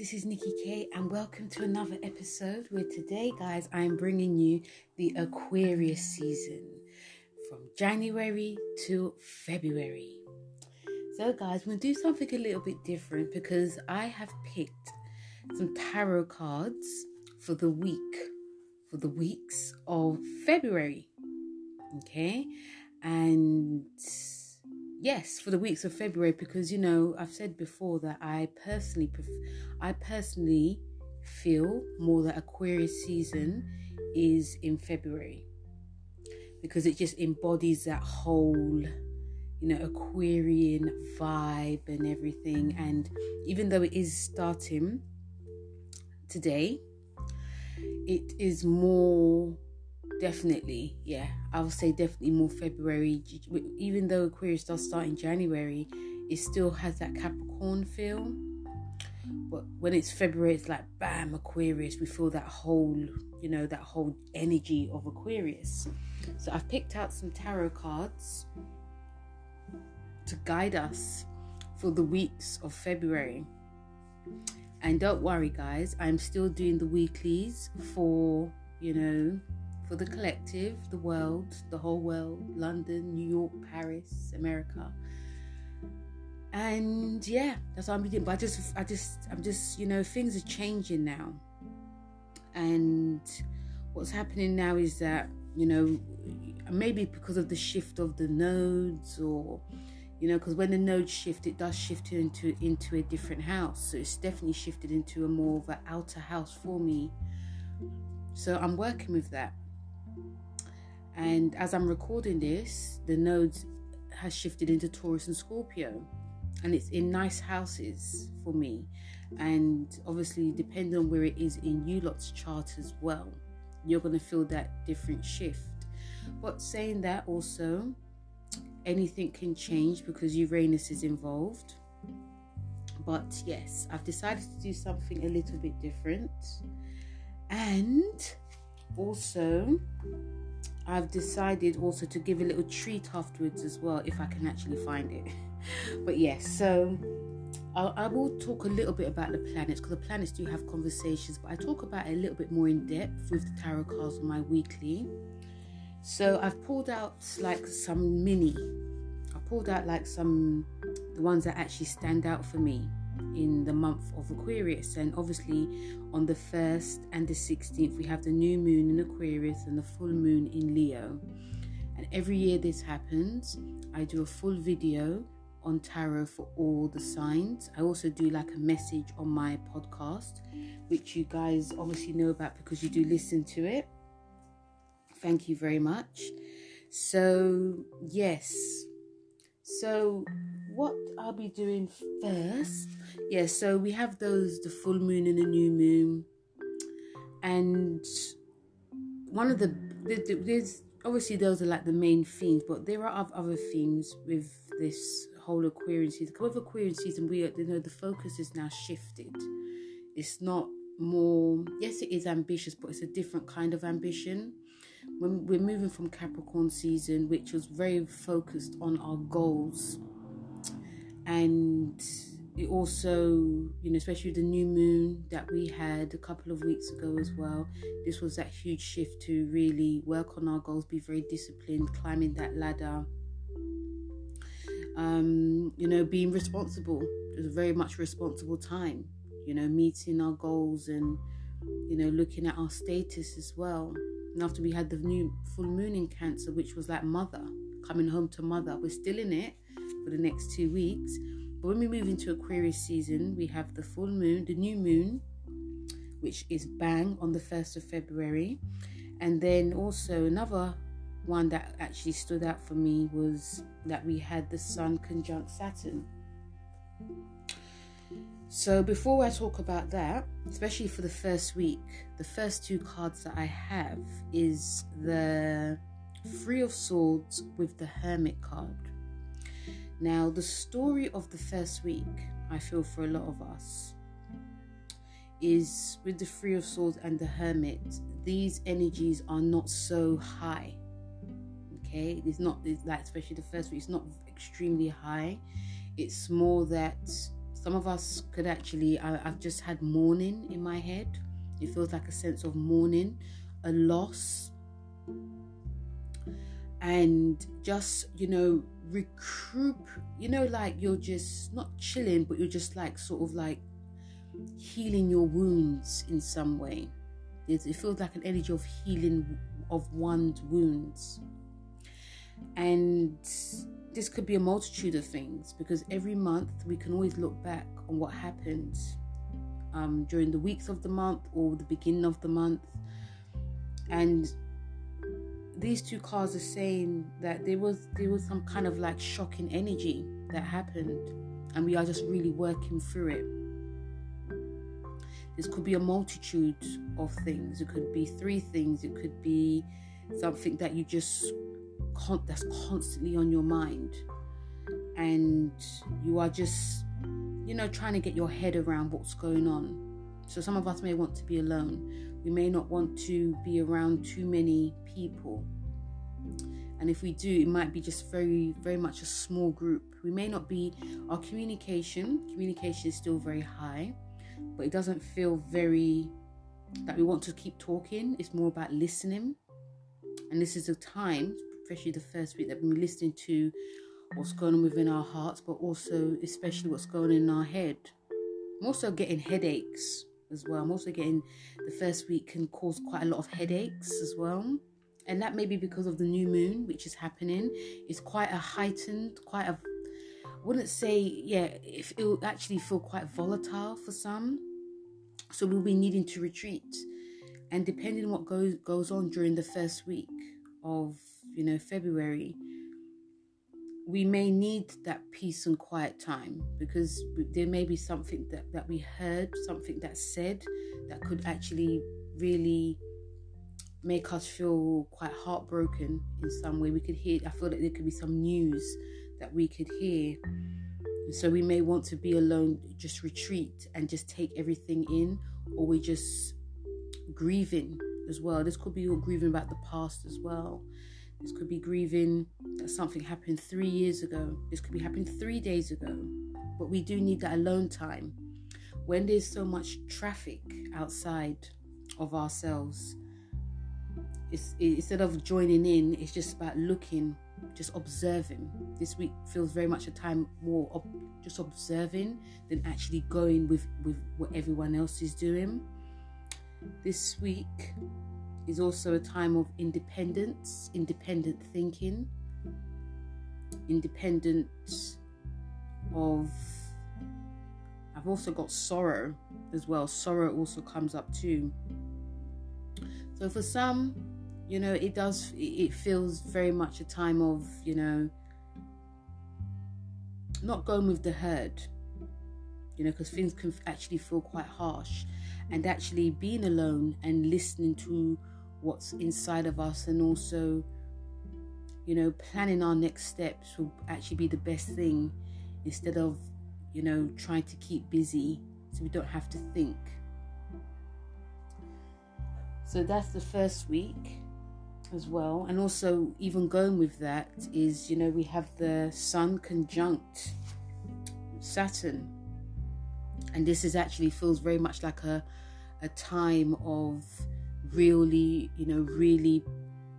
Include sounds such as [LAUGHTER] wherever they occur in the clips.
this is Nikki K, and welcome to another episode where today, guys, I'm bringing you the Aquarius season from January to February. So, guys, we'll do something a little bit different because I have picked some tarot cards for the week, for the weeks of February. Okay, and yes for the weeks of february because you know i've said before that i personally pref- i personally feel more that aquarius season is in february. Because it just embodies that whole you know aquarian vibe and everything. And even though it is starting today it is more definitely yeah. I would say definitely more february even though aquarius does start in january it still has that capricorn feel. But when it's february it's like bam aquarius. We feel that whole you know that whole energy of aquarius. So i've picked out some tarot cards to guide us for the weeks of february. And don't worry guys i'm still doing the weeklies for you know for the collective, the world, the whole world, London, New York, Paris, America. And yeah, that's what I'm doing. But I just, I just, I'm just, you know, things are changing now. And what's happening now is that, you know, maybe because of the shift of the nodes or you know because when the nodes shift it does shift into into a different house so it's definitely shifted into a more of an outer house for me so i'm working with that and as I'm recording this, the nodes has shifted into Taurus and Scorpio. And it's in nice houses for me. And obviously, depending on where it is in you lot's chart as well, you're going to feel that different shift. But saying that also, anything can change because Uranus is involved. But yes, I've decided to do something a little bit different. And also, I've decided also to give a little treat afterwards as well if I can actually find it. [LAUGHS] but yes, so I'll, I will talk a little bit about the planets because the planets do have conversations, but I talk about it a little bit more in depth with the tarot cards on my weekly. So I've pulled out like some mini. I pulled out like some the ones that actually stand out for me in the month of Aquarius. And obviously, on the 1st and the 16th, we have the new moon in Aquarius and the full moon in Leo. And every year this happens, I do a full video on tarot for all the signs. I also do like a message on my podcast, which you guys obviously know about because you do listen to it. Thank you very much. So, yes. So, what I'll be doing first yeah, so we have those the full moon and the new moon, and one of the there's obviously those are like the main themes, but there are other themes with this whole Aquarian season. With Aquarian season, we you know the focus is now shifted. It's not more yes, it is ambitious, but it's a different kind of ambition. When we're moving from Capricorn season, which was very focused on our goals and also, you know, especially the new moon that we had a couple of weeks ago as well, this was that huge shift to really work on our goals, be very disciplined, climbing that ladder. Um, you know, being responsible. It was a very much responsible time, you know, meeting our goals and, you know, looking at our status as well. And after we had the new full moon in Cancer, which was like mother, coming home to mother, we're still in it for the next two weeks but when we move into Aquarius season, we have the full moon, the new moon, which is bang on the 1st of February. And then also another one that actually stood out for me was that we had the Sun conjunct Saturn. So before I talk about that, especially for the first week, the first two cards that I have is the Three of Swords with the Hermit card. Now, the story of the first week, I feel for a lot of us, is with the Three of Swords and the Hermit, these energies are not so high. Okay, it's not it's like, especially the first week, it's not extremely high. It's more that some of us could actually, I, I've just had mourning in my head. It feels like a sense of mourning, a loss, and just, you know, recoup, you know, like you're just not chilling, but you're just like sort of like healing your wounds in some way. It, it feels like an energy of healing of one's wounds. And this could be a multitude of things because every month we can always look back on what happened um, during the weeks of the month or the beginning of the month. And these two cards are saying that there was there was some kind of like shocking energy that happened and we are just really working through it. This could be a multitude of things. It could be three things. It could be something that you just con- that's constantly on your mind, and you are just, you know, trying to get your head around what's going on. So some of us may want to be alone. We may not want to be around too many people. And if we do, it might be just very, very much a small group. We may not be, our communication, communication is still very high, but it doesn't feel very that we want to keep talking. It's more about listening. And this is a time, especially the first week, that we're listening to what's going on within our hearts, but also, especially, what's going on in our head. I'm also getting headaches as well. I'm also getting the first week can cause quite a lot of headaches as well. And that may be because of the new moon, which is happening. It's quite a heightened, quite a, wouldn't say, yeah, it, it will actually feel quite volatile for some. So we'll be needing to retreat. And depending on what goes goes on during the first week of, you know, February, we may need that peace and quiet time because there may be something that, that we heard, something that's said that could actually really make us feel quite heartbroken in some way. We could hear, I feel like there could be some news that we could hear. And so we may want to be alone, just retreat and just take everything in, or we're just grieving as well. This could be grieving about the past as well. This could be grieving that something happened three years ago. This could be happening three days ago. But we do need that alone time. When there's so much traffic outside of ourselves, it's, instead of joining in, it's just about looking, just observing. This week feels very much a time more of just observing than actually going with, with what everyone else is doing. This week is also a time of independence, independent thinking, independence of. I've also got sorrow as well. Sorrow also comes up too. So for some, you know, it does, it feels very much a time of, you know, not going with the herd, you know, because things can actually feel quite harsh. And actually being alone and listening to what's inside of us and also you know planning our next steps will actually be the best thing instead of you know trying to keep busy so we don't have to think. So that's the first week as well. And also even going with that is you know we have the sun conjunct saturn and this is actually feels very much like a a time of really, you know, really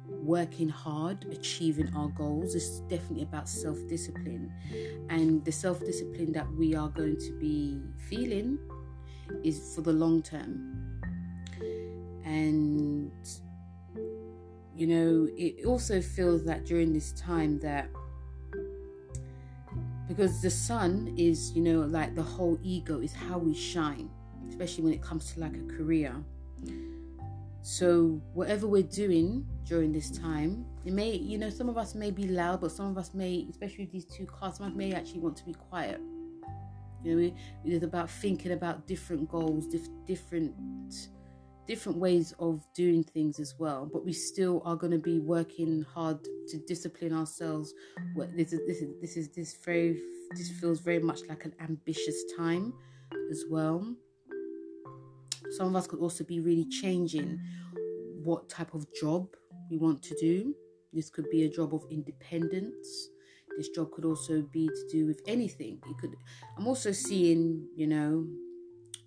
working hard, achieving our goals. It's definitely about self discipline. And the self discipline that we are going to be feeling is for the long term. And, you know, it also feels that during this time that because the sun is, you know, like the whole ego is how we shine, especially when it comes to like a career so, whatever we're doing during this time, it may, you know, some of us may be loud, but some of us may, especially these two cards, some may actually want to be quiet. You know, it's about thinking about different goals, dif- different different ways of doing things as well. But we still are going to be working hard to discipline ourselves. This is this is this is this very this feels very much like an ambitious time as well. Some of us could also be really changing what type of job we want to do. This could be a job of independence. this job could also be to do with anything. It could. I'm also seeing, you know,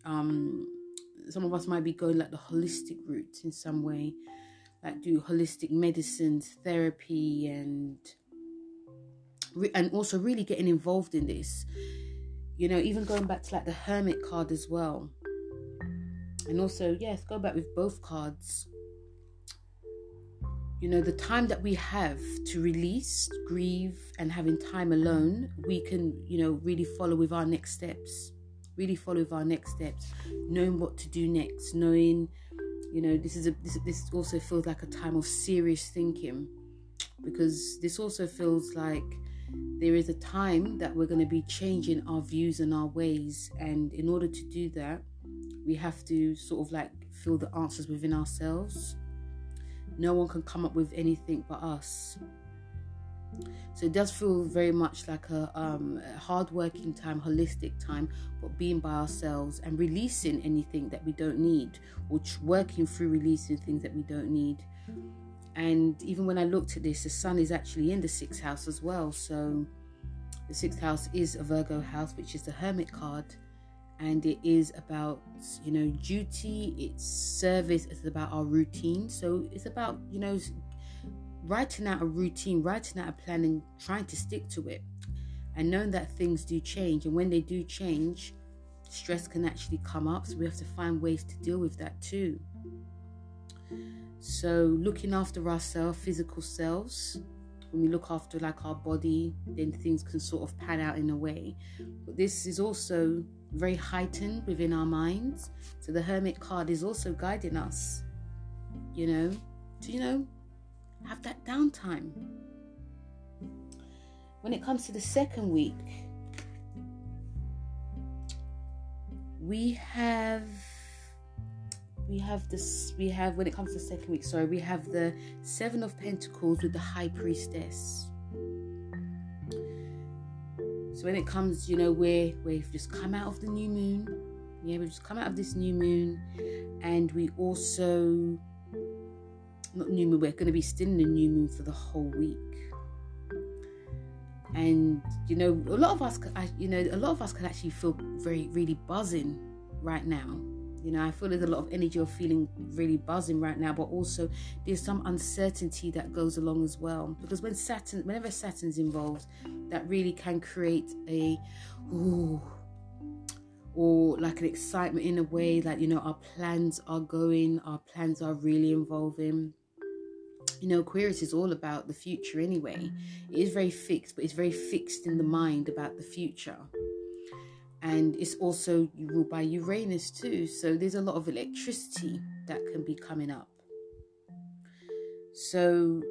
um, some of us might be going like the holistic route in some way, like do holistic medicines, therapy, and and also really getting involved in this. You know, even going back to like the hermit card as well. And also, yes, go back with both cards. You know, the time that we have to release, grieve, and having time alone, we can, you know, really follow with our next steps. Really follow with our next steps, knowing what to do next, knowing, you know, this is a this, this also feels like a time of serious thinking because this also feels like there is a time that we're going to be changing our views and our ways. And in order to do that we have to sort of like feel the answers within ourselves. No one can come up with anything but us so it does feel very much like a, um, a hard working time, holistic time, but being by ourselves and releasing anything that we don't need, or working through releasing things that we don't need. And even when I looked at this, the sun is actually in the sixth house as well. So the sixth house is a Virgo house, which is the Hermit card. And it is about, you know, duty, it's service, it's about our routine. So it's about, you know, writing out a routine, writing out a plan, and trying to stick to it. And knowing that things do change. And when they do change, stress can actually come up. So we have to find ways to deal with that too. So, looking after ourselves, physical selves, when we look after like our body, then things can sort of pan out in a way. But this is also very heightened within our minds. So, the Hermit card is also guiding us, you know, to, you know, have that downtime. When it comes to the second week, we have we have this we have when it comes to second week sorry we have the seven of pentacles with the high priestess. So when it comes you know where we've just come out of the new moon. Yeah we've just come out of this new moon. And we also not new moon we're going to be still in the new moon for the whole week and you know a lot of us you know a lot of us can actually feel very really buzzing right now you know, I feel there's a lot of energy of feeling really buzzing right now, but also there's some uncertainty that goes along as well. Because when Saturn, whenever Saturn's involved, that really can create a ooh, or like an excitement in a way that you know our plans are going, our plans are really involving. You know, Aquarius is all about the future anyway. It is very fixed, but it's very fixed in the mind about the future and it's also ruled by Uranus too. So there's a lot of electricity that can be coming up. So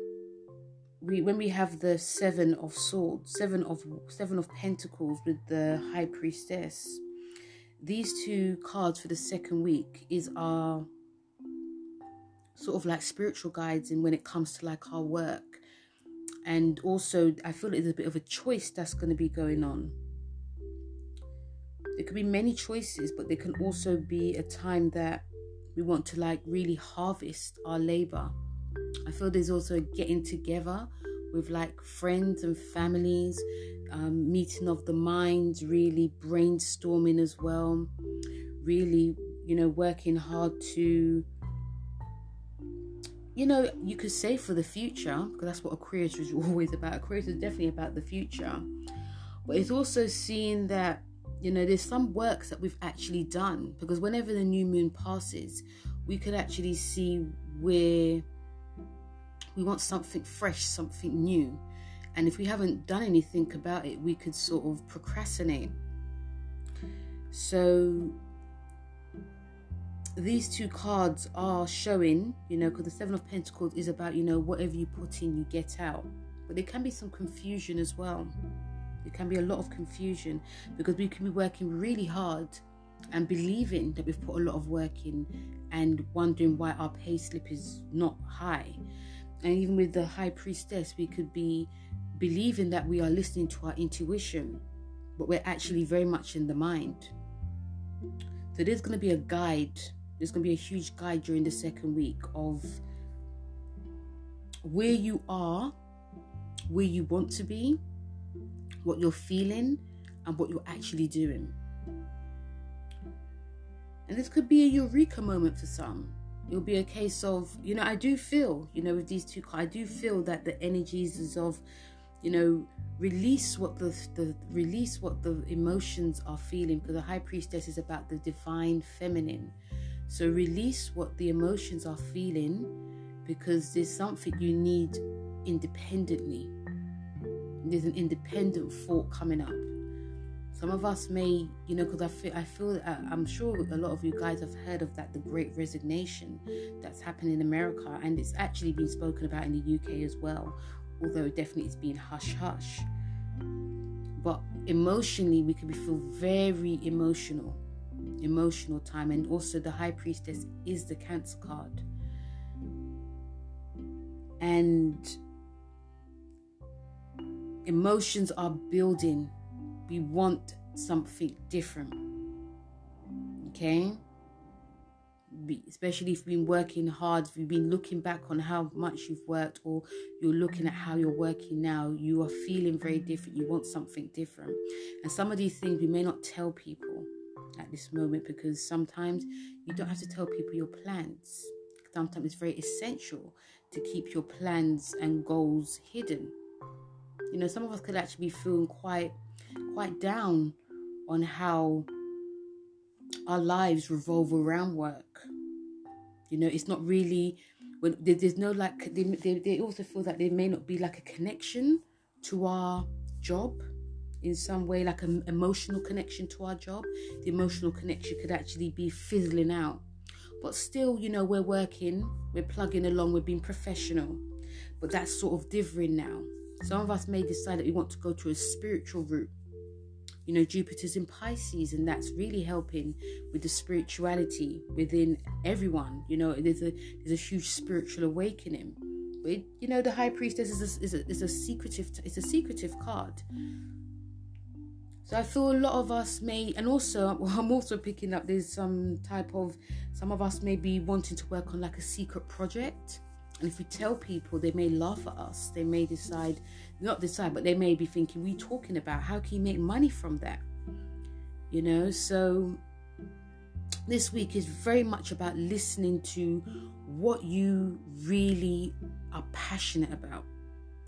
we when we have the seven of swords, seven of seven of pentacles with the high priestess, these two cards for the second week is our sort of like spiritual guides and when it comes to like our work. And also I feel there's a bit of a choice that's going to be going on there could be many choices, but there can also be a time that we want to like really harvest our labor. I feel there's also getting together with like friends and families, um, meeting of the minds, really brainstorming as well, really, you know, working hard to, you know, you could say for the future, because that's what a creator is [LAUGHS] always about. A creator is definitely about the future, but it's also seeing that you know there's some works that we've actually done because whenever the new moon passes we could actually see where we want something fresh something new. And if we haven't done anything about it we could sort of procrastinate. So these two cards are showing you know because the seven of pentacles is about you know whatever you put in you get out but there can be some confusion as well there can be a lot of confusion because we can be working really hard and believing that we've put a lot of work in and wondering why our pay slip is not high. And even with the high priestess, we could be believing that we are listening to our intuition, but we're actually very much in the mind. So there's going to be a guide, there's going to be a huge guide during the second week of where you are, where you want to be, what you're feeling and what you're actually doing. And this could be a eureka moment for some. It'll be a case of, you know, I do feel, you know, with these two, I do feel that the energies is of, you know, release what the, the release what the emotions are feeling because the high priestess is about the divine feminine. So release what the emotions are feeling because there's something you need independently. There's an independent thought coming up. Some of us may, you know, because I feel, I feel, uh, I'm sure a lot of you guys have heard of that, the Great Resignation that's happened in America, and it's actually been spoken about in the UK as well, although definitely it's been hush hush. But emotionally, we can be feel very emotional, emotional time, and also the High Priestess is the Cancer card, and emotions are building. We want something different. Okay? Especially if you've been working hard, if you've been looking back on how much you've worked, or you're looking at how you're working now, you are feeling very different. You want something different. And some of these things we may not tell people at this moment because sometimes you don't have to tell people your plans. Sometimes it's very essential to keep your plans and goals hidden you know, some of us could actually be feeling quite quite down on how our lives revolve around work. You know, it's not really when there's no like they, they, they also feel that there may not be like a connection to our job in some way, like an emotional connection to our job. The emotional connection could actually be fizzling out. But still, you know, we're working, we're plugging along, we're being professional. But that's sort of differing now. Some of us may decide that we want to go to a spiritual route. You know, Jupiter's in Pisces, and that's really helping with the spirituality within everyone. You know, there's a there's a huge spiritual awakening. But you know, the High Priestess is a, is a, is a secretive it's a secretive card. So I feel a lot of us may, and also [LAUGHS] I'm also picking up there's some type of some of us may be wanting to work on like a secret project and if we tell people, they may laugh at us. They may decide, not decide, but they may be thinking, we talking about? How can you make money from that? You know, so this week is very much about listening to what you really are passionate about.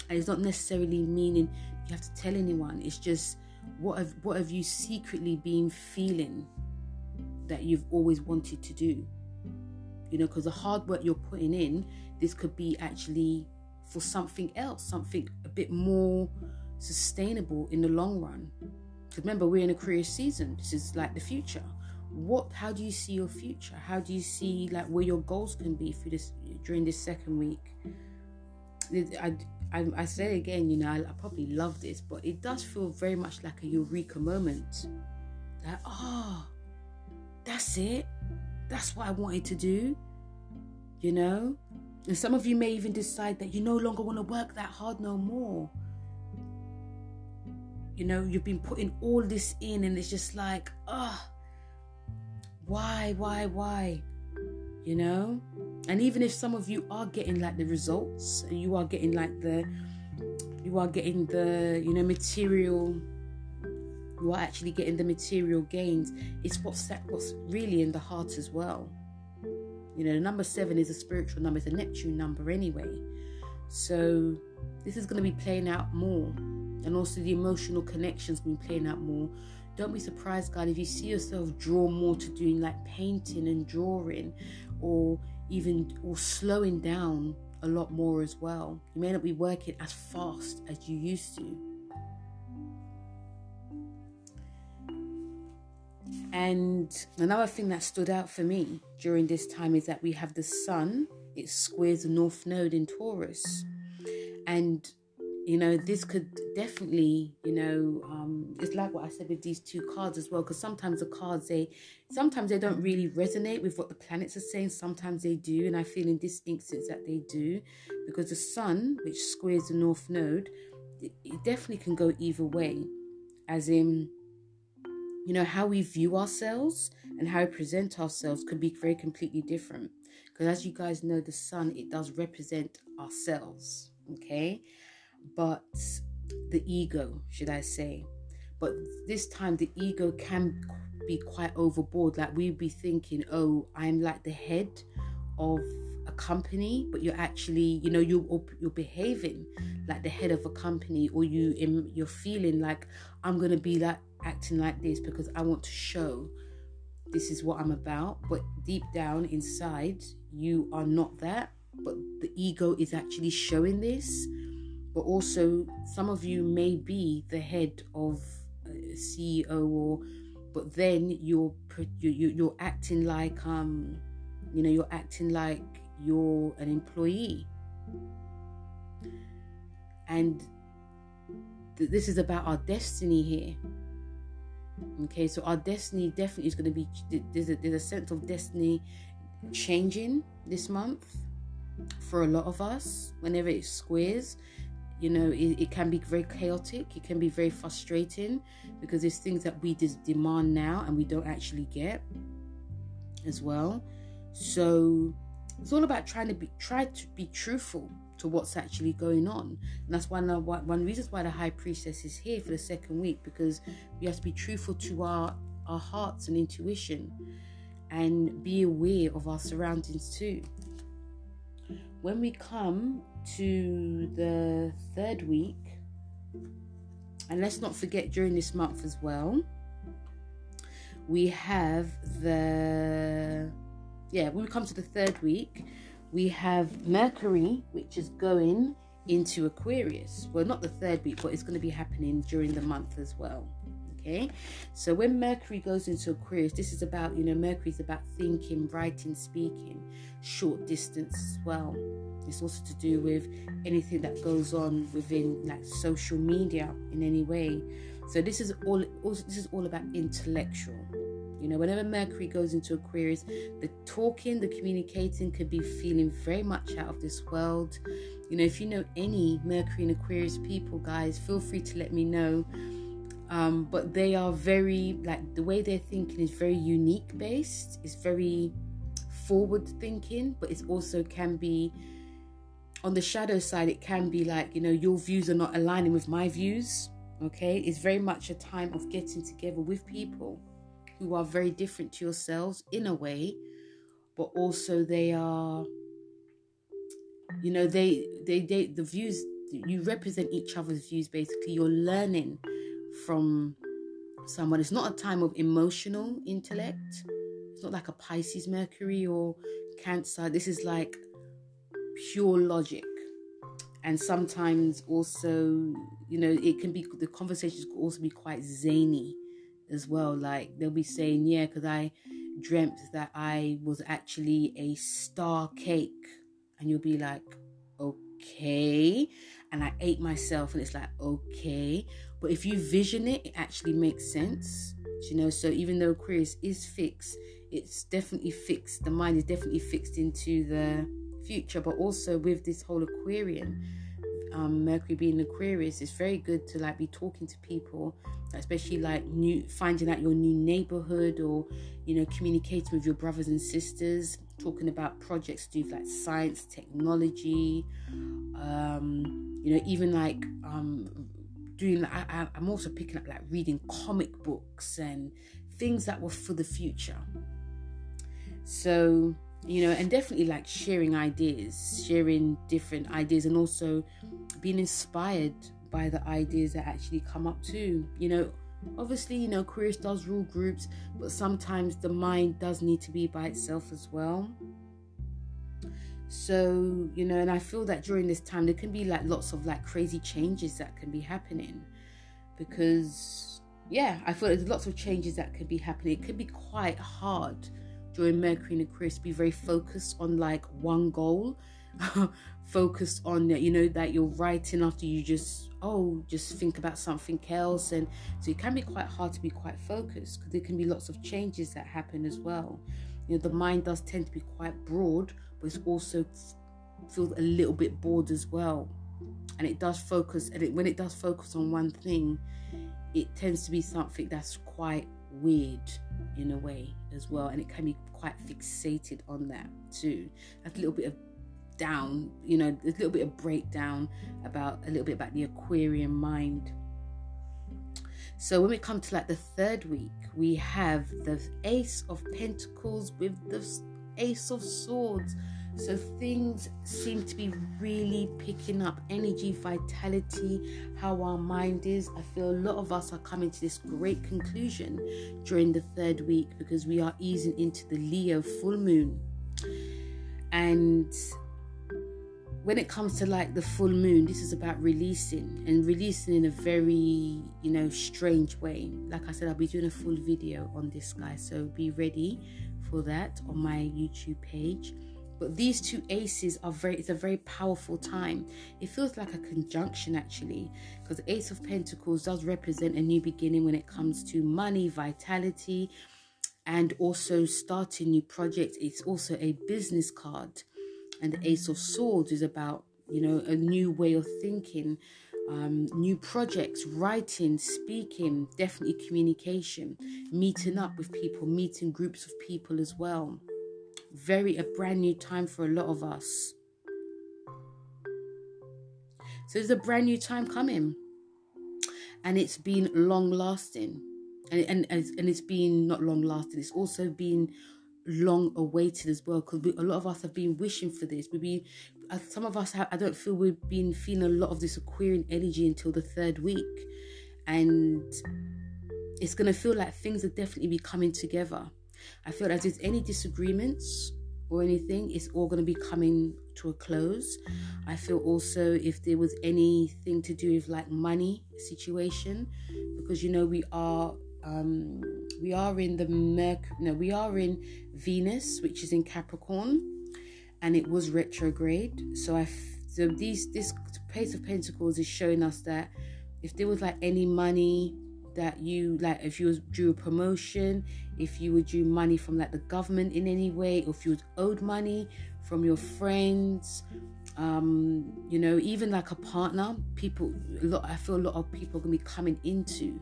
And it's not necessarily meaning you have to tell anyone. It's just what have what have you secretly been feeling that you've always wanted to do? You know, because the hard work you're putting in this could be actually for something else, something a bit more sustainable in the long run. Because remember, we're in a career season. This is like the future. What? How do you see your future? How do you see like where your goals can be for this during this second week? I, I, I say again, you know, I, I probably love this, but it does feel very much like a eureka moment. That oh, that's it. That's what I wanted to do. You know, and some of you may even decide that you no longer want to work that hard no more. You know, you've been putting all this in, and it's just like, ah, oh, why, why, why? You know? And even if some of you are getting like the results, you are getting like the, you are getting the, you know, material you are actually getting the material gains. It's what's what's really in the heart as well. You know, number seven is a spiritual number, it's a Neptune number anyway. So this is going to be playing out more. And also the emotional connections been playing out more. Don't be surprised, guys, if you see yourself draw more to doing like painting and drawing or even or slowing down a lot more as well. You may not be working as fast as you used to. And another thing that stood out for me during this time is that we have the sun, it squares the north node in Taurus. And you know, this could definitely, you know, um, it's like what I said with these two cards as well, because sometimes the cards they sometimes they don't really resonate with what the planets are saying, sometimes they do, and I feel in this instance that they do, because the sun, which squares the north node, it, it definitely can go either way, as in you know, how we view ourselves and how we present ourselves could be very completely different. Because as you guys know, the sun, it does represent ourselves, okay? But the ego, should I say. But this time, the ego can be quite overboard. Like we'd be thinking, oh, I'm like the head of a company, but you're actually, you know, you you're behaving like the head of a company, or you you're feeling like I'm gonna be like acting like this because I want to show this is what I'm about. But deep down inside, you are not that. But the ego is actually showing this. But also, some of you may be the head of a CEO or but then you're you, you you're acting like um you know you're acting like you're an employee. And th- this is about our destiny here. Okay so our destiny definitely is going to be there's a, there's a sense of destiny changing this month for a lot of us whenever it squares you know it, it, can be very chaotic it can be very frustrating because there's things that we just demand now and we don't actually get as well. So it's all about trying to be try to be truthful to what's actually going on. And that's one uh, of one reasons why the high priestess is here for the second week because we have to be truthful to our our hearts and intuition and be aware of our surroundings too. When we come to the third week, and let's not forget during this month as well, we have the yeah, when we come to the third week, we have Mercury, which is going into Aquarius. Well, not the third week, but it's going to be happening during the month as well. Okay, so when Mercury goes into Aquarius, this is about, you know, Mercury is about thinking, writing, speaking, short distance as well. It's also to do with anything that goes on within like social media in any way. So this is all also, this is all about intellectual. You know, whenever Mercury goes into Aquarius, the talking, the communicating could be feeling very much out of this world. You know, if you know any Mercury and Aquarius people, guys, feel free to let me know um, but they are very like the way they're thinking is very unique based it's very forward thinking but it also can be on the shadow side it can be like you know your views are not aligning with my views okay it's very much a time of getting together with people who are very different to yourselves in a way but also they are you know they they they the views you represent each other's views basically you're learning from someone. It's not a time of emotional intellect. It's not like a Pisces Mercury or Cancer. This is like pure logic. And sometimes also, you know, it can be the conversations could also be quite zany as well. Like they'll be saying, Yeah, because I dreamt that I was actually a star cake. And you'll be like, Okay. And I ate myself, and it's like, Okay. But if you vision it, it actually makes sense. You know, so even though Aquarius is fixed, it's definitely fixed. The mind is definitely fixed into the future. But also with this whole Aquarian, um, Mercury being Aquarius, it's very good to like be talking to people, especially like new finding out your new neighborhood or you know communicating with your brothers and sisters, talking about projects to do like science, technology, um, you know, even like um, doing I, i'm also picking up like reading comic books and things that were for the future so you know and definitely like sharing ideas sharing different ideas and also being inspired by the ideas that actually come up too. You know obviously you know Aquarius does rule groups but sometimes the mind does need to be by itself as well. So you know and i feel that during this time there can be like lots of like crazy changes that can be happening because yeah i feel there's lots of changes that could be happening. It could be quite hard during mercury and aquarius be very focused on like one goal. [LAUGHS] Focused on that, you know that you're writing after you just oh just think about something else. And so it can be quite hard to be quite focused because there can be lots of changes that happen as well. You know the mind does tend to be quite broad but it's also feels a little bit bored as well. And it does focus, and it, when it does focus on one thing, it tends to be something that's quite weird in a way as well, and it can be quite fixated on that too. That's a little bit of down you know a little bit of breakdown about a little bit about the aquarian mind so when we come to like the third week we have the ace of pentacles with the ace of swords so things seem to be really picking up energy, vitality, how our mind is. I feel a lot of us are coming to this great conclusion during the third week because we are easing into the Leo full moon. And when it comes to like the full moon, this is about releasing and releasing in a very, you know, strange way. Like I said, I'll be doing a full video on this guy, so be ready for that on my YouTube page. But these two aces are very, it's a very powerful time. It feels like a conjunction actually, because Ace of Pentacles does represent a new beginning when it comes to money, vitality, and also starting new projects. It's also a business card. And the Ace of Swords is about, you know, a new way of thinking, um, new projects, writing, speaking, definitely communication, meeting up with people, meeting groups of people as well very a brand new time for a lot of us. So there's a brand new time coming, and it's been long lasting, and and and it's been not long lasting. It's also been long awaited as well because a lot of us have been wishing for this. We've been uh, some of us have, I don't feel we've been feeling a lot of this Aquarian energy until the third week, and it's gonna feel like things are definitely be coming together. I feel as if any disagreements or anything, it's all going to be coming to a close. I feel also if there was anything to do with like money situation, because you know we are um we are in the Mercury, no, we are in Venus, which is in Capricorn, and it was retrograde. So I so these this Page of Pentacles is showing us that if there was like any money that you like if you due a promotion if you were due money from like the government in any way or if you owed money from your friends um you know even like a partner people a lot i feel a lot of people are gonna be coming into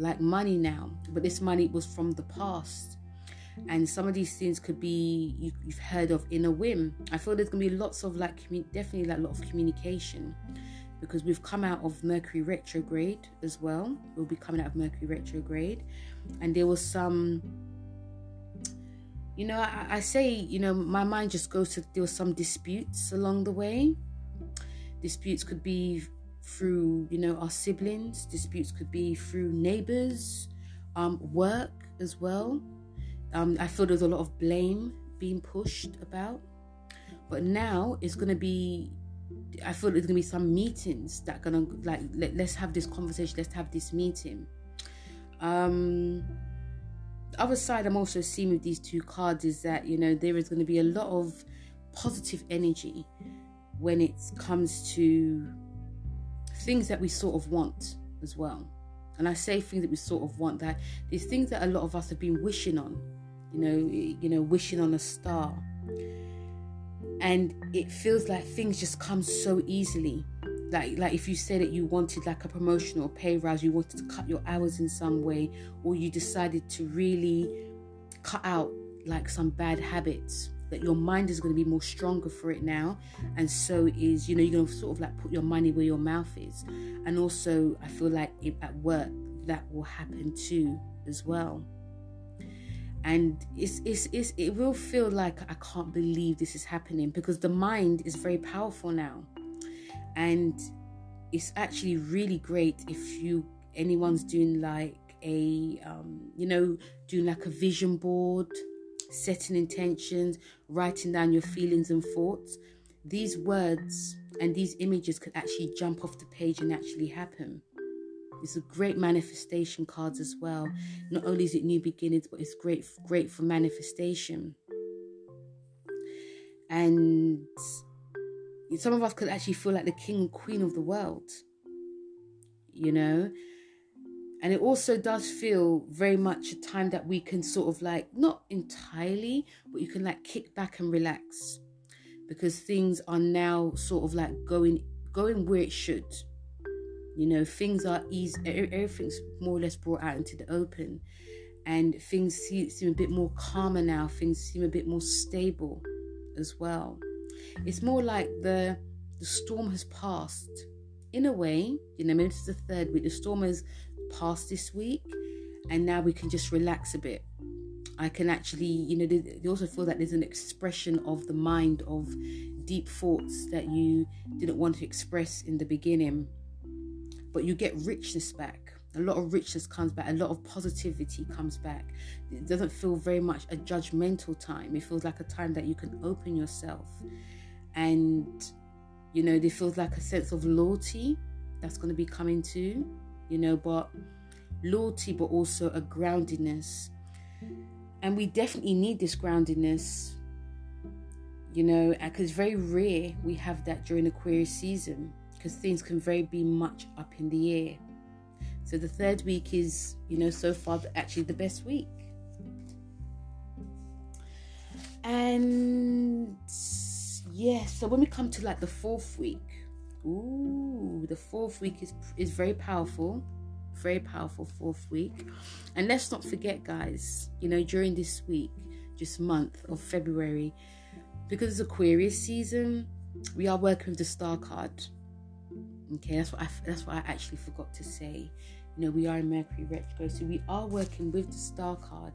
like money now. But this money was from the past. And some of these things could be you, have heard of in a whim. I feel there's gonna be lots of like definitely like a lot of communication. Because we've come out of Mercury retrograde as well. We'll be coming out of Mercury retrograde, and there was some. You know, I, I say, you know, my mind just goes to there was some disputes along the way. Disputes could be through, you know, our siblings. Disputes could be through neighbors, um, work as well. Um, I feel there's a lot of blame being pushed about, but now it's going to be I feel there's gonna be some meetings that gonna like let, let's have this conversation, let's have this meeting. Um the other side I'm also seeing with these two cards is that you know there is going to be a lot of positive energy when it comes to things that we sort of want as well. And I say things that we sort of want that these things that a lot of us have been wishing on, you know, you know, wishing on a star and it feels like things just come so easily like like if you said that you wanted like a promotion or pay rise you wanted to cut your hours in some way or you decided to really cut out like some bad habits that your mind is going to be more stronger for it now and so is you know you're going to sort of like put your money where your mouth is. And also i feel like at work that will happen too as well. And it's, it's, it's it will feel like i can't believe this is happening because the mind is very powerful now and it's actually really great if you anyone's doing like a um, you know doing like a vision board setting intentions writing down your feelings and thoughts these words and these images could actually jump off the page and actually happen it's a great manifestation cards as well. Not only is it new beginnings, but it's great, great for manifestation. And some of us could actually feel like the king and queen of the world, you know. And it also does feel very much a time that we can sort of like, not entirely, but you can like kick back and relax because things are now sort of like going going where it should you know, things are easy, everything's more or less brought out into the open, and things seem, a bit more calmer now. Things seem a bit more stable as well. It's more like the the storm has passed. In a way, you know, maybe it's the third week. The storm has passed this week, and now we can just relax a bit. I can actually, you know, they also feel that there's an expression of the mind of deep thoughts that you didn't want to express in the beginning, but you get richness back. A lot of richness comes back, a lot of positivity comes back. It doesn't feel very much a judgmental time. It feels like a time that you can open yourself and you know, there feels like a sense of loyalty that's going to be coming too, you know, but loyalty, but also a groundedness. And we definitely need this groundedness, you know, because it's very rare we have that during Aquarius season because things can very be much up in the air. So the third week is, you know, so far actually the best week. And yeah, so when we come to like the fourth week, ooh, the fourth week is is very powerful, very powerful fourth week. And let's not forget, guys, you know, during this week, just month of February, because it's Aquarius season, we are working with the star card. Okay, that's what I that's what I actually forgot to say. You know, we are in Mercury retrograde, so we are working with the star card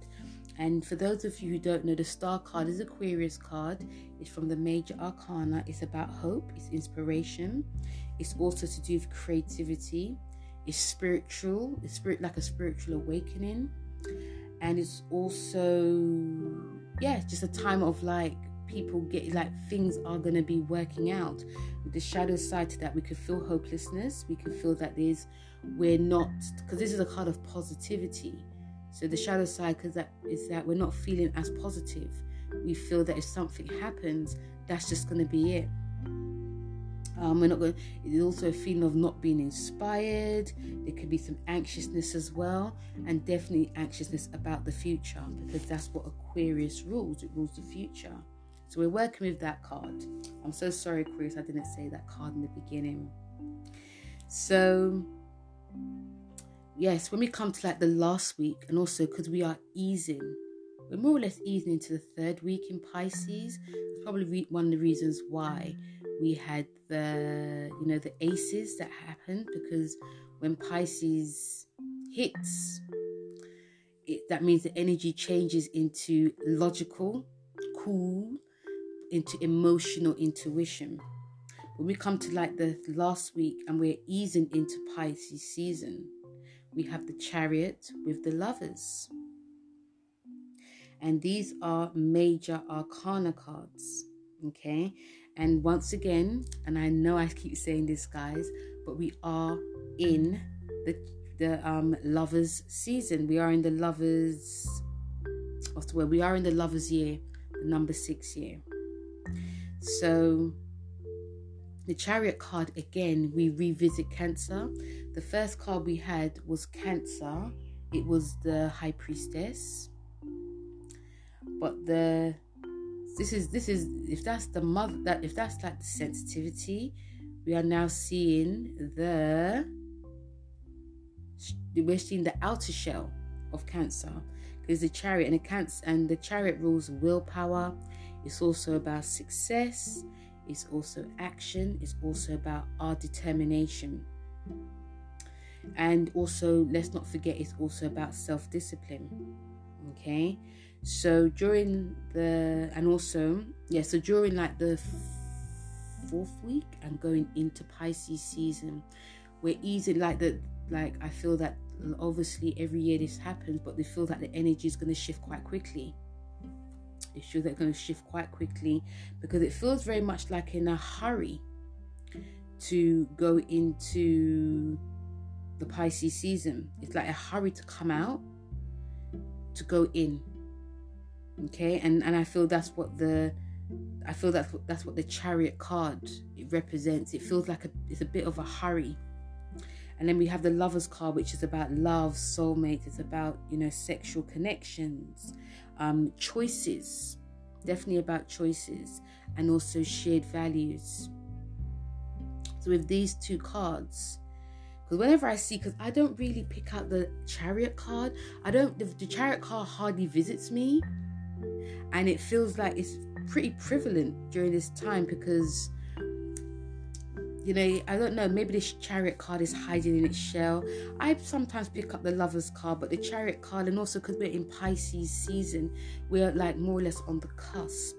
and for those of you who don't know, the star card is Aquarius card. It's from the major arcana. It's about hope, it's inspiration. It's also to do with creativity. It's spiritual, it's spirit like a spiritual awakening. And it's also yeah, just a time of like people get like things are gonna be working out. The shadow side to that, we could feel hopelessness. We could feel that there's we're not because this is a card of positivity so the shadow side is that is that we're not feeling as positive. We feel that if something happens, that's just going to be it. Um, we're not going. It's also a feeling of not being inspired. There could be some anxiousness as well, and definitely anxiousness about the future because that's what Aquarius rules. It rules the future. So we're working with that card. I'm so sorry, Aquarius, I didn't say that card in the beginning. So yes, when we come to like the last week, and also because we are easing, we're more or less easing into the third week in Pisces. It's probably one of the reasons why we had the you know the aces that happened because when Pisces hits, it, that means the energy changes into logical, cool, into emotional intuition. When we come to like the last week and we're easing into Pisces season, we have the chariot with the lovers. And these are major arcana cards. Okay. And once again, and I know I keep saying this, guys, but we are in the the um lovers season. We are in the lovers what's the word? We are in the lovers year, the number six year. So the chariot card again, we revisit Cancer. The first card we had was Cancer. It was the High Priestess. But the this is this is if that's the mother that if that's like the sensitivity, we are now seeing the we're seeing the outer shell of Cancer because the chariot and the cancer and the chariot rules willpower. It's also about success it's also action, it's also about our determination. And also, let's not forget, it's also about self discipline. Okay, so during the and also, yeah, so during like the fourth week and going into Pisces season, we're easy like the like I feel that obviously every year this happens, but they feel that the energy is going to shift quite quickly issues that are going to shift quite quickly because it feels very much like in a hurry to go into the Pisces season. It's like a hurry to come out, to go in. Okay, and and I feel that's what the I feel that's what that's what the chariot card it represents. It feels like a it's a bit of a hurry. And then we have the lovers card, which is about love, soulmate. It's about you know sexual connections, um, choices, definitely about choices, and also shared values. So, with these two cards, because whenever I see, because I don't really pick out the chariot card, I don't, the, the chariot card hardly visits me, and it feels like it's pretty prevalent during this time because you know, I don't know, maybe this chariot card is hiding in its shell. I sometimes pick up the lover's card, but the chariot card, and also because we're in Pisces season, we're like more or less on the cusp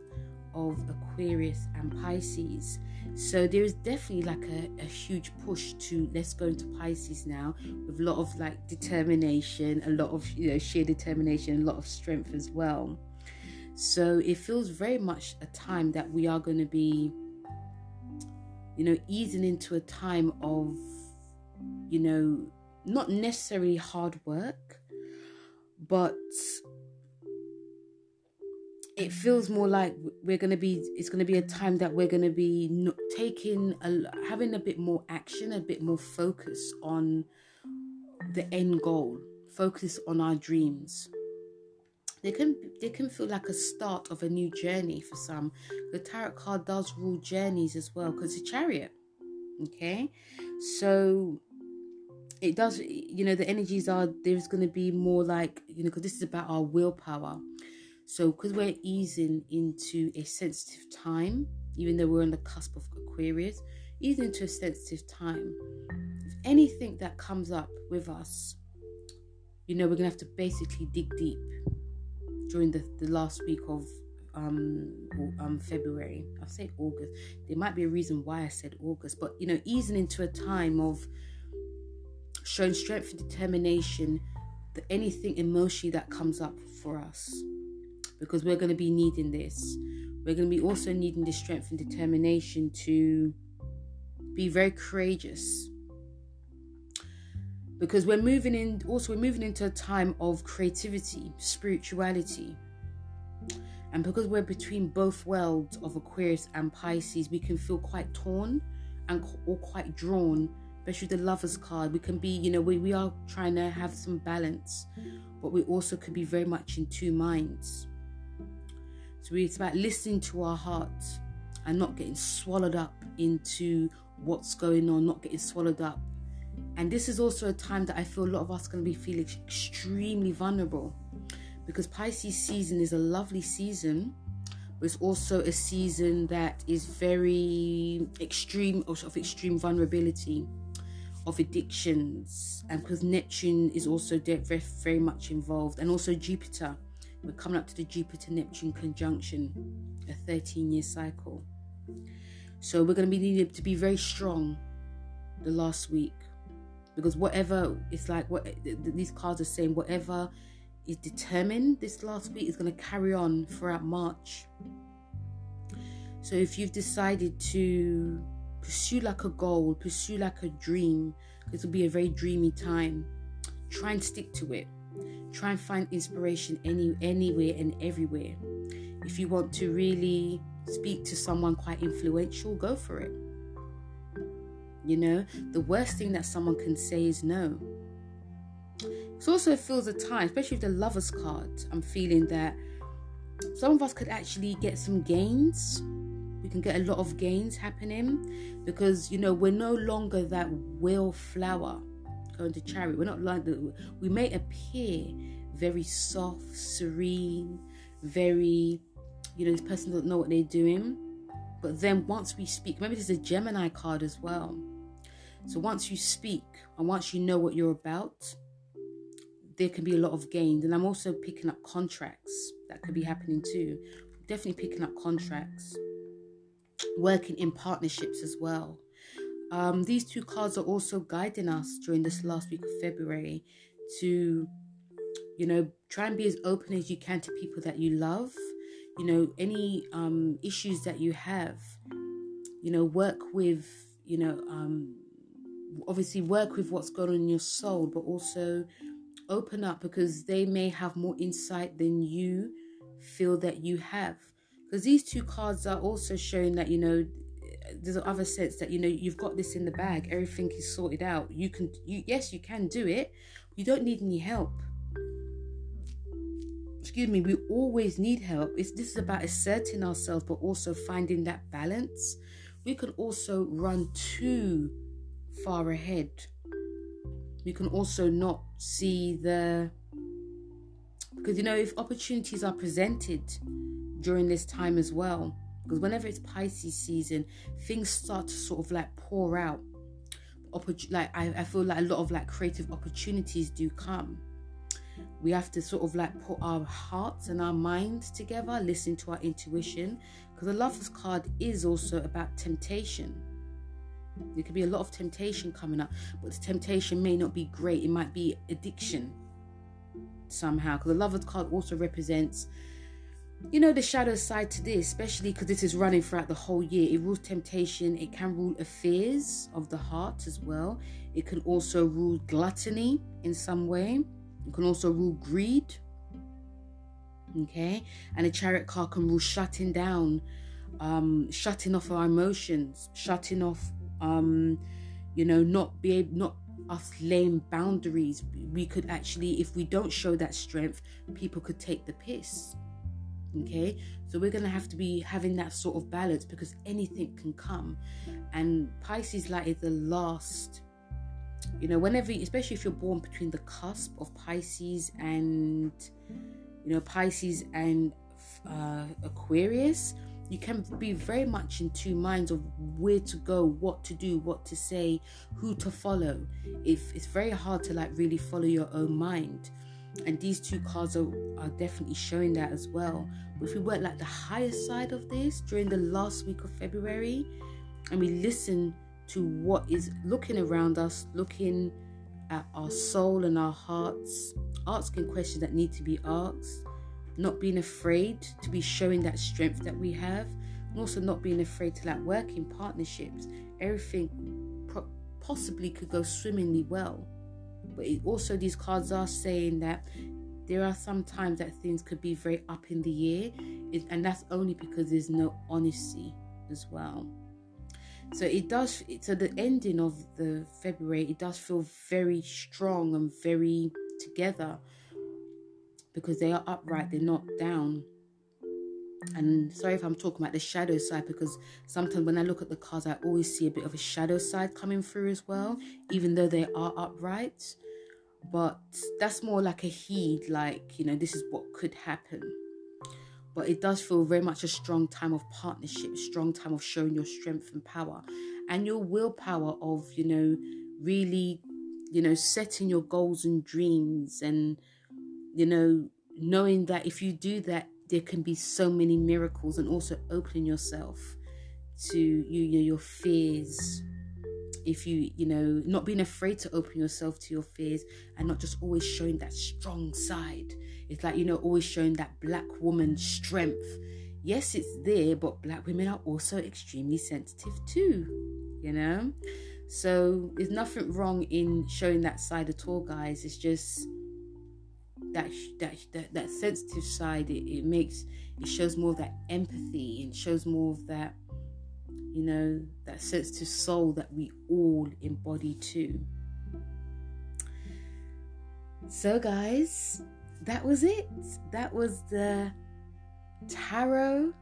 of Aquarius and Pisces. So there is definitely like a, a huge push to let's go into Pisces now with a lot of like determination, a lot of you know sheer determination, a lot of strength as well. So it feels very much a time that we are going to be you know, easing into a time of, you know, not necessarily hard work, but it feels more like we're going to be it's going to be a time that we're going to be taking a, having a bit more action a bit more focus on the end goal focus on our dreams they can they can feel like a start of a new journey for some. The tarot card does rule journeys as well because it's a chariot. Okay, so it does. You know, the energies are there's going to be more like you know because this is about our willpower. So because we're easing into a sensitive time, even though we're on the cusp of Aquarius, easing into a sensitive time. If anything that comes up with us, you know, we're gonna have to basically dig deep during the, the last week of um, um February. I say August. There might be a reason why I said August, but you know, easing into a time of showing strength and determination that anything emotionally that comes up for us. Because we're going to be needing this. We're going to be also needing the strength and determination to be very courageous because we're moving in also we're moving into a time of creativity spirituality. And because we're between both worlds of aquarius and pisces we can feel quite torn and or quite drawn especially the lovers card. We can be you know we, we are trying to have some balance but we also could be very much in two minds. So it's about listening to our hearts and not getting swallowed up into what's going on not getting swallowed up and this is also a time that I feel a lot of us are going to be feeling extremely vulnerable because Pisces season is a lovely season, but it's also a season that is very extreme of extreme vulnerability, of addictions, and because Neptune is also very, very much involved, and also Jupiter. We're coming up to the Jupiter Neptune conjunction, a 13 year cycle. So we're going to be needed to be very strong the last week because whatever it's like what these cards are saying whatever is determined this last week is going to carry on throughout march. So if you've decided to pursue like a goal pursue like a dream this will be a very dreamy time try and stick to it. Try and find inspiration any anywhere and everywhere. If you want to really speak to someone quite influential go for it you know, the worst thing that someone can say is no. It also feels a time, especially with the lover's card. I'm feeling that some of us could actually get some gains. We can get a lot of gains happening because you know we're no longer that wallflower going to chariot. We're not like the, we may appear very soft, serene, very you know this person doesn't know what they're doing. But then once we speak, maybe there's a Gemini card as well. So once you speak and once you know what you're about, there can be a lot of gains. And I'm also picking up contracts that could be happening too. Definitely picking up contracts, working in partnerships as well. Um, these two cards are also guiding us during this last week of February to, you know, try and be as open as you can to people that you love. You know, any um, issues that you have, you know, work with, you know, um, obviously work with what's going on in your soul, but also open up because they may have more insight than you feel that you have. Because these two cards are also showing that, you know, there's other sense that, you know, you've got this in the bag, everything is sorted out. You can, you, yes, you can do it. You don't need any help. Excuse me, we always need help. It's, this is about asserting ourselves, but also finding that balance. We can also run to far ahead. You can also not see the because you know if opportunities are presented during this time as well. Because whenever it's Pisces season, things start to sort of like pour out. Like I, I feel like a lot of like creative opportunities do come. We have to sort of like put our hearts and our minds together, listen to our intuition. Because the Lover's card is also about temptation. There could be a lot of temptation coming up, but the temptation may not be great. It might be addiction somehow. Because the Lover's card also represents you know the shadow side to this especially because this is running throughout the whole year it rules temptation it can rule affairs of the heart as well it can also rule gluttony in some way it can also rule greed okay and a chariot card can rule shutting down um shutting off our emotions shutting off um you know not be able not us laying boundaries. We could actually if we don't show that strength people could take the piss. Okay? So we're to have to be having that sort of balance because anything can come. And pisces light is the last. You know whenever especially if you're born between the cusp of pisces and you know pisces and uh, aquarius you can be very much in two minds of where to go what to do what to say who to follow. If it's very hard to like really follow your own mind. And these two cards are, are definitely showing that as well. But if we work like the higher side of this during the last week of february and we listen to what is looking around us looking at our soul and our hearts asking questions that need to be asked not being afraid to be showing that strength that we have and also not being afraid to like work in partnerships. Everything pro- possibly could go swimmingly well. But it also these cards are saying that there are some times that things could be very up in the air and that's only because there's no honesty as well. So it does so the ending of the february it does feel very strong and very together because they are upright they're not down and sorry if I'm talking about the shadow side because sometimes when I look at the cards, I always see a bit of a shadow side coming through as well, even though they are upright. But that's more like a heed, like, you know, this is what could happen. But it does feel very much a strong time of partnership, strong time of showing your strength and power and your willpower of, you know, really, you know, setting your goals and dreams and, you know, knowing that if you do that, there can be so many miracles and also opening yourself to you, your, your fears. If you you know not being afraid to open yourself to your fears and not just always showing that strong side. It's like you know always showing that black woman strength. Yes it's there but black women are also extremely sensitive too you know? So there's nothing wrong in showing that side at all guys. It's just that that that, that sensitive side it, it makes it shows more of that empathy and shows more of that you know that sensitive soul that we all embody too. So guys that was it. That was the tarot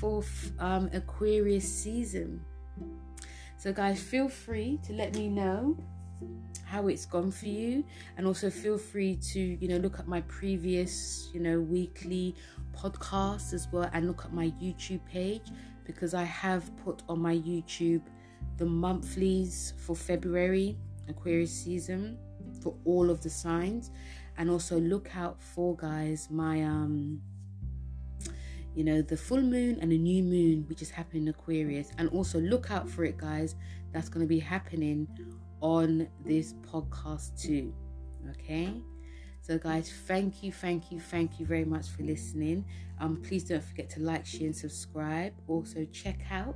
for um, aquarius season. So guys feel free to let me know how it's gone for you. And also feel free to you know look at my previous you know weekly podcasts as well and look at my youtube page because i have put on my youtube the monthlies for february aquarius season for all of the signs. And also look out for guys my um you know the full moon and the new moon which is happening in aquarius. And also look out for it guys. That's going to be happening on this podcast too. Okay. So, guys, thank you, thank you, thank you very much for listening. Um, please don't forget to like, share, and subscribe. Also, check out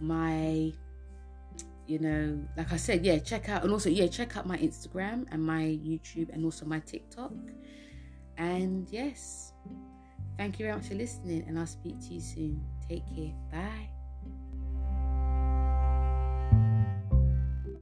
my, you know, like I said, yeah, check out, and also, yeah, check out my Instagram and my YouTube and also my TikTok. And yes, thank you very much for listening, and I'll speak to you soon. Take care. Bye.